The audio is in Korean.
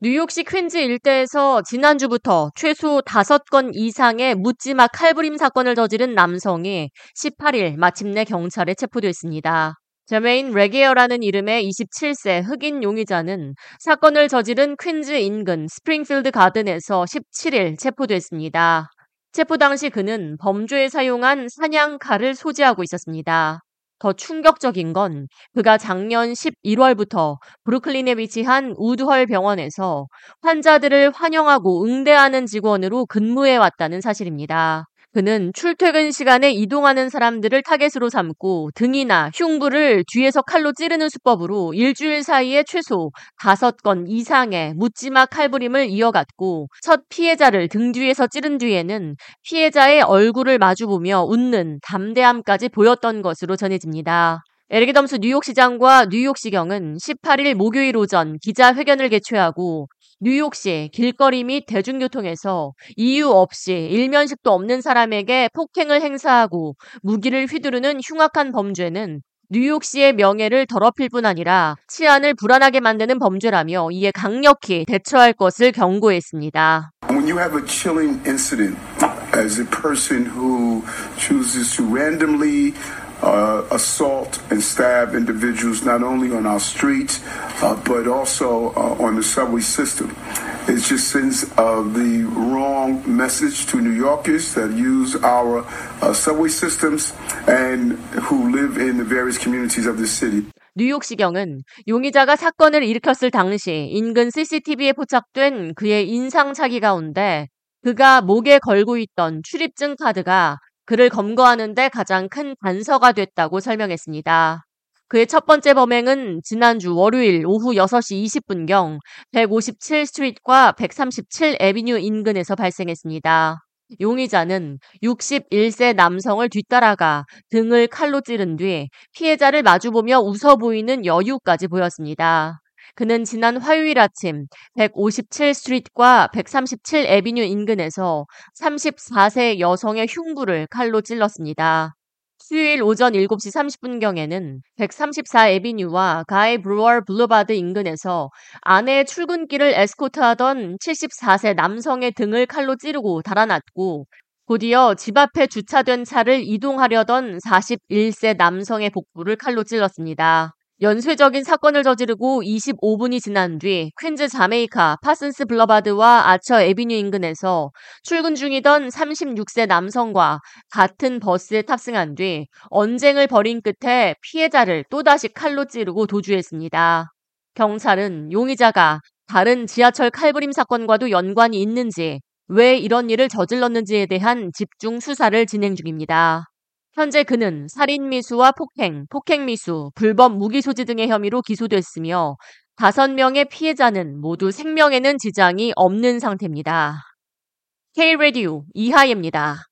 뉴욕시 퀸즈 일대에서 지난주부터 최소 5건 이상의 묻지마 칼부림 사건을 저지른 남성이 18일 마침내 경찰에 체포됐습니다. 제메인 레게어라는 이름의 27세 흑인 용의자는 사건을 저지른 퀸즈 인근 스프링필드 가든에서 17일 체포됐습니다. 체포 당시 그는 범죄에 사용한 사냥 칼을 소지하고 있었습니다. 더 충격적인 건 그가 작년 11월부터 브루클린에 위치한 우드헐 병원에서 환자들을 환영하고 응대하는 직원으로 근무해 왔다는 사실입니다. 그는 출퇴근 시간에 이동하는 사람들을 타겟으로 삼고 등이나 흉부를 뒤에서 칼로 찌르는 수법으로 일주일 사이에 최소 5건 이상의 묻지마 칼부림을 이어갔고 첫 피해자를 등 뒤에서 찌른 뒤에는 피해자의 얼굴을 마주보며 웃는 담대함까지 보였던 것으로 전해집니다. 에르게덤스 뉴욕시장과 뉴욕시경은 18일 목요일 오전 기자회견을 개최하고 뉴욕시 길거리 및 대중교통에서 이유 없이 일면식도 없는 사람에게 폭행을 행사하고 무기를 휘두르는 흉악한 범죄는 뉴욕시의 명예를 더럽힐 뿐 아니라 치안을 불안하게 만드는 범죄라며 이에 강력히 대처할 것을 경고했습니다. When you have a chilling incident as a person who chooses to randomly uh, assault and stab individuals not only on our streets uh, but also uh, on the subway system. It just sends the wrong message to New Yorkers that use our subway systems and who live in the various communities of the city. 뉴욕시경은 용의자가 사건을 일으켰을 당시 인근 CCTV에 포착된 그의 인상착의 가운데 그가 목에 걸고 있던 출입증 카드가 그를 검거하는데 가장 큰 단서가 됐다고 설명했습니다. 그의 첫 번째 범행은 지난주 월요일 오후 6시 20분경 157 스트리트과 137 에비뉴 인근에서 발생했습니다. 용의자는 61세 남성을 뒤따라가 등을 칼로 찌른 뒤 피해자를 마주보며 웃어 보이는 여유까지 보였습니다. 그는 지난 화요일 아침 157 Street과 137 Avenue 인근에서 34세 여성의 흉부를 칼로 찔렀습니다. 수요일 오전 7시 30분경에는 134 Avenue와 Guy Brewer Boulevard 인근에서 아내의 출근길을 에스코트하던 74세 남성의 등을 칼로 찌르고 달아났고 곧이어 집 앞에 주차된 차를 이동하려던 41세 남성의 복부를 칼로 찔렀습니다. 연쇄적인 사건을 저지르고 25분이 지난 뒤 퀸즈 자메이카 Parsons Boulevard와 Archer Avenue 인근에서 출근 중이던 36세 남성과 같은 버스에 탑승한 뒤 언쟁을 벌인 끝에 피해자를 또다시 칼로 찌르고 도주했습니다. 경찰은 용의자가 다른 지하철 칼부림 사건과도 연관이 있는지 왜 이런 일을 저질렀는지에 대한 집중 수사를 진행 중입니다. 현재 그는 살인미수와 폭행, 폭행미수, 불법 무기 소지 등의 혐의로 기소됐으며 다섯 명의 피해자는 모두 생명에는 지장이 없는 상태입니다. K-Radio 이하예입니다.